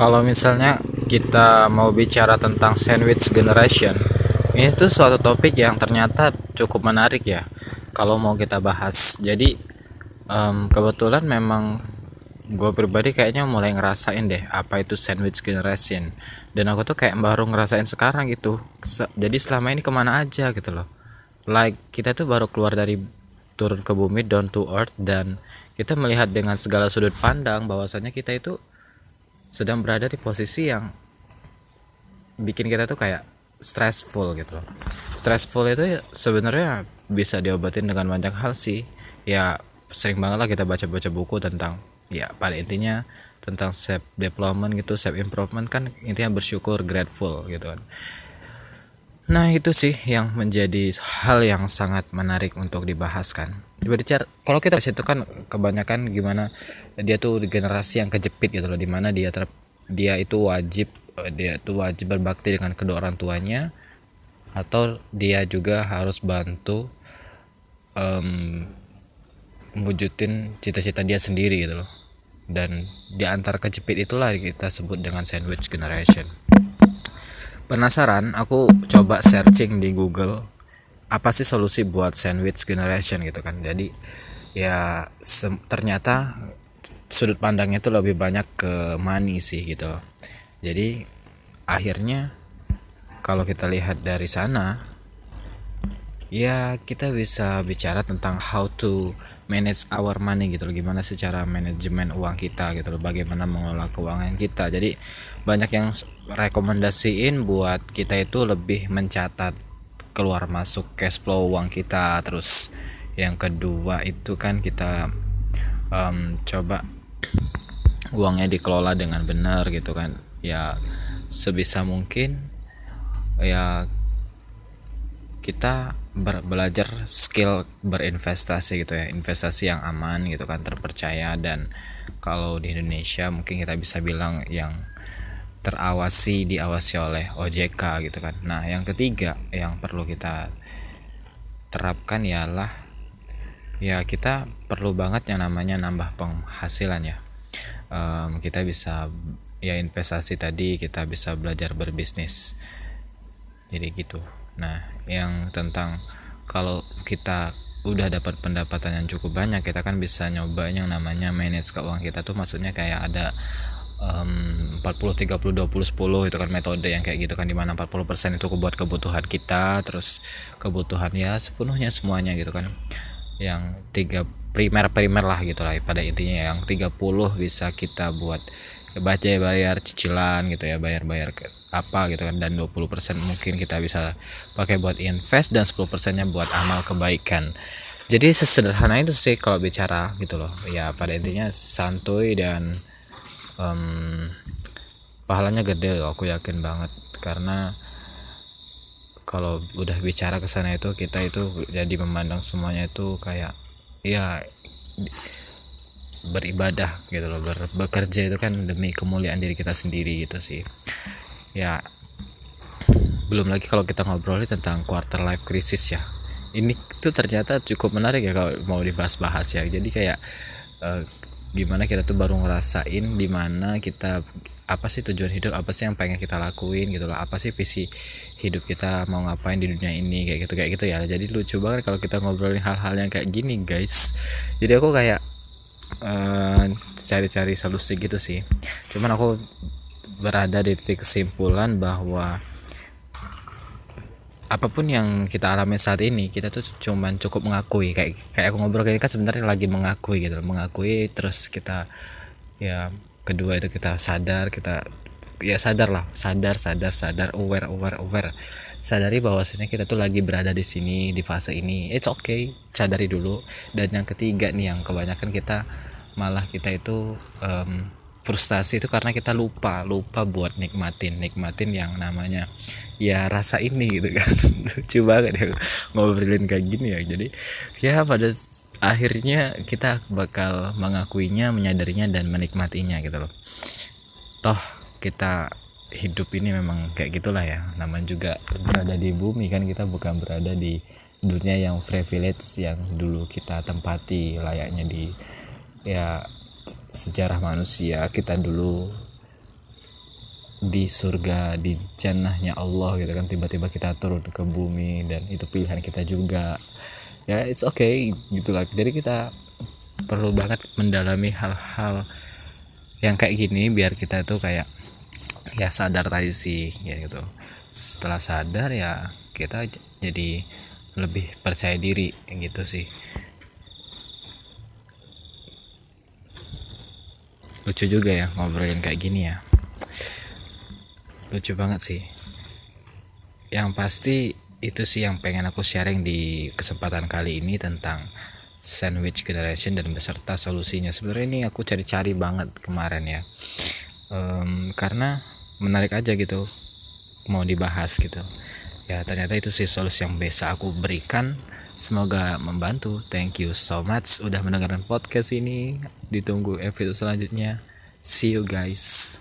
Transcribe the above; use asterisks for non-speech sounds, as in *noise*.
kalau misalnya kita mau bicara tentang sandwich generation ini tuh suatu topik yang ternyata cukup menarik ya kalau mau kita bahas. Jadi um, kebetulan memang gue pribadi kayaknya mulai ngerasain deh apa itu sandwich generation. Dan aku tuh kayak baru ngerasain sekarang gitu. Jadi selama ini ke mana aja gitu loh. Like kita tuh baru keluar dari turun ke bumi down to earth dan kita melihat dengan segala sudut pandang bahwasanya kita itu sedang berada di posisi yang bikin kita tuh kayak stressful gitu loh. Stressful itu sebenarnya bisa diobatin dengan banyak hal sih. Ya sering banget lah kita baca-baca buku tentang ya pada intinya tentang self development gitu self improvement kan intinya bersyukur grateful gitu kan. Nah itu sih yang menjadi hal yang sangat menarik untuk dibahas kan. Berbicara kalau kita situ kan kebanyakan gimana dia tuh generasi yang kejepit gitu loh, di mana dia ter, dia itu wajib eh, dia itu wajib berbakti dengan kedua orang tuanya atau dia juga harus bantu um, mewujudin cita-cita dia sendiri gitu loh. Dan di antara kejepit itulah kita sebut dengan sandwich generation penasaran aku coba searching di Google apa sih solusi buat sandwich generation gitu kan? Jadi ya ternyata sudut pandangnya itu lebih banyak ke money sih gitu. Jadi akhirnya kalau kita lihat dari sana ya kita bisa bicara tentang how to manage our money gitu loh. Gimana secara manajemen uang kita gitu loh. Bagaimana mengelola keuangan kita. Jadi banyak yang rekomendasiin buat kita itu lebih mencatat keluar masuk cash flow uang kita. Terus yang kedua itu kan kita um, coba uangnya dikelola dengan benar gitu kan. Ya sebisa mungkin ya kita ber belajar skill berinvestasi gitu ya. Investasi yang aman gitu kan terpercaya. Dan kalau di Indonesia mungkin kita bisa bilang yang terawasi diawasi oleh OJK gitu kan. Nah yang ketiga yang perlu kita terapkan ialah ya kita perlu banget yang namanya nambah penghasilan ya. Um, kita bisa ya investasi tadi kita bisa belajar berbisnis. Jadi gitu. Nah, yang tentang kalau kita udah dapat pendapatan yang cukup banyak, kita kan bisa nyoba yang namanya manage keuangan kita tuh maksudnya kayak ada um, 40 30 20 10 itu kan metode yang kayak gitu kan di mana 40% itu buat kebutuhan kita terus kebutuhan ya sepenuhnya semuanya gitu kan. Yang tiga primer primer lah gitu lah pada intinya yang 30 bisa kita buat baca bayar cicilan gitu ya bayar bayar apa gitu kan dan 20% mungkin kita bisa pakai buat invest dan 10% nya buat amal kebaikan. Jadi sesederhana itu sih kalau bicara gitu loh. Ya pada intinya santuy dan um, pahalanya gede loh, aku yakin banget. Karena kalau udah bicara ke sana itu kita itu jadi memandang semuanya itu kayak ya beribadah gitu loh ber, bekerja itu kan demi kemuliaan diri kita sendiri gitu sih. Ya belum lagi kalau kita ngobrolin tentang quarter life crisis ya. Ini tuh ternyata cukup menarik ya kalau mau dibahas-bahas ya. Jadi kayak uh, gimana kita tuh baru ngerasain di mana kita apa sih tujuan hidup apa sih yang pengen kita lakuin gitu loh. Apa sih visi hidup kita mau ngapain di dunia ini kayak gitu kayak gitu ya. Jadi lucu banget kalau kita ngobrolin hal-hal yang kayak gini guys. Jadi aku kayak uh, cari-cari solusi gitu sih. Cuman aku berada di titik kesimpulan bahwa apa pun yang kita alami saat ini kita tuh cuman cukup mengakui. Kayak kayak aku ngobrol kayak kan sebenarnya lagi mengakui gitu mengakui terus kita ya kedua itu kita sadar kita ya sadar lah. Sadar sadar sadar aware aware aware. Sadari bahwasanya kita tuh lagi berada di sini di fase ini. It's okay. Sadari dulu. Dan yang ketiga nih yang kebanyakan kita malah kita itu um, frustasi itu karena kita lupa lupa buat nikmatin nikmatin yang namanya ya rasa ini gitu kan. *laughs* Lucu banget ya ngobrolin kayak gini ya. Jadi ya pada akhirnya kita bakal mengakuinya menyadarinya dan menikmatinya gitu loh. Toh kita hidup ini memang kayak gitulah ya. Namanya juga berada di bumi kan kita bukan berada di dunia yang privilege yang dulu kita tempati layaknya di ya sejarah manusia kita dulu di surga di jannahnya Allah gitu kan tiba-tiba kita turun ke bumi dan itu pilihan kita juga. Ya it's okay gitu lah. Jadi kita perlu banget mendalami hal-hal yang kayak gini biar kita tuh kayak ya sadar tadi sih ya gitu. Setelah sadar ya kita jadi lebih percaya diri gitu sih lucu juga ya ngobrolin kayak gini ya. Lucu banget sih. Yang pasti itu sih yang pengen aku sharing di kesempatan kali ini tentang sandwich generation dan beserta solusinya. Sebenarnya ini aku cari-cari banget kemarin ya. Um, karena menarik aja gitu mau dibahas gitu. Ya ternyata itu sih solusi yang bisa aku berikan semoga membantu. Thank you so much udah mendengarkan podcast ini. Ditunggu episode selanjutnya. See you guys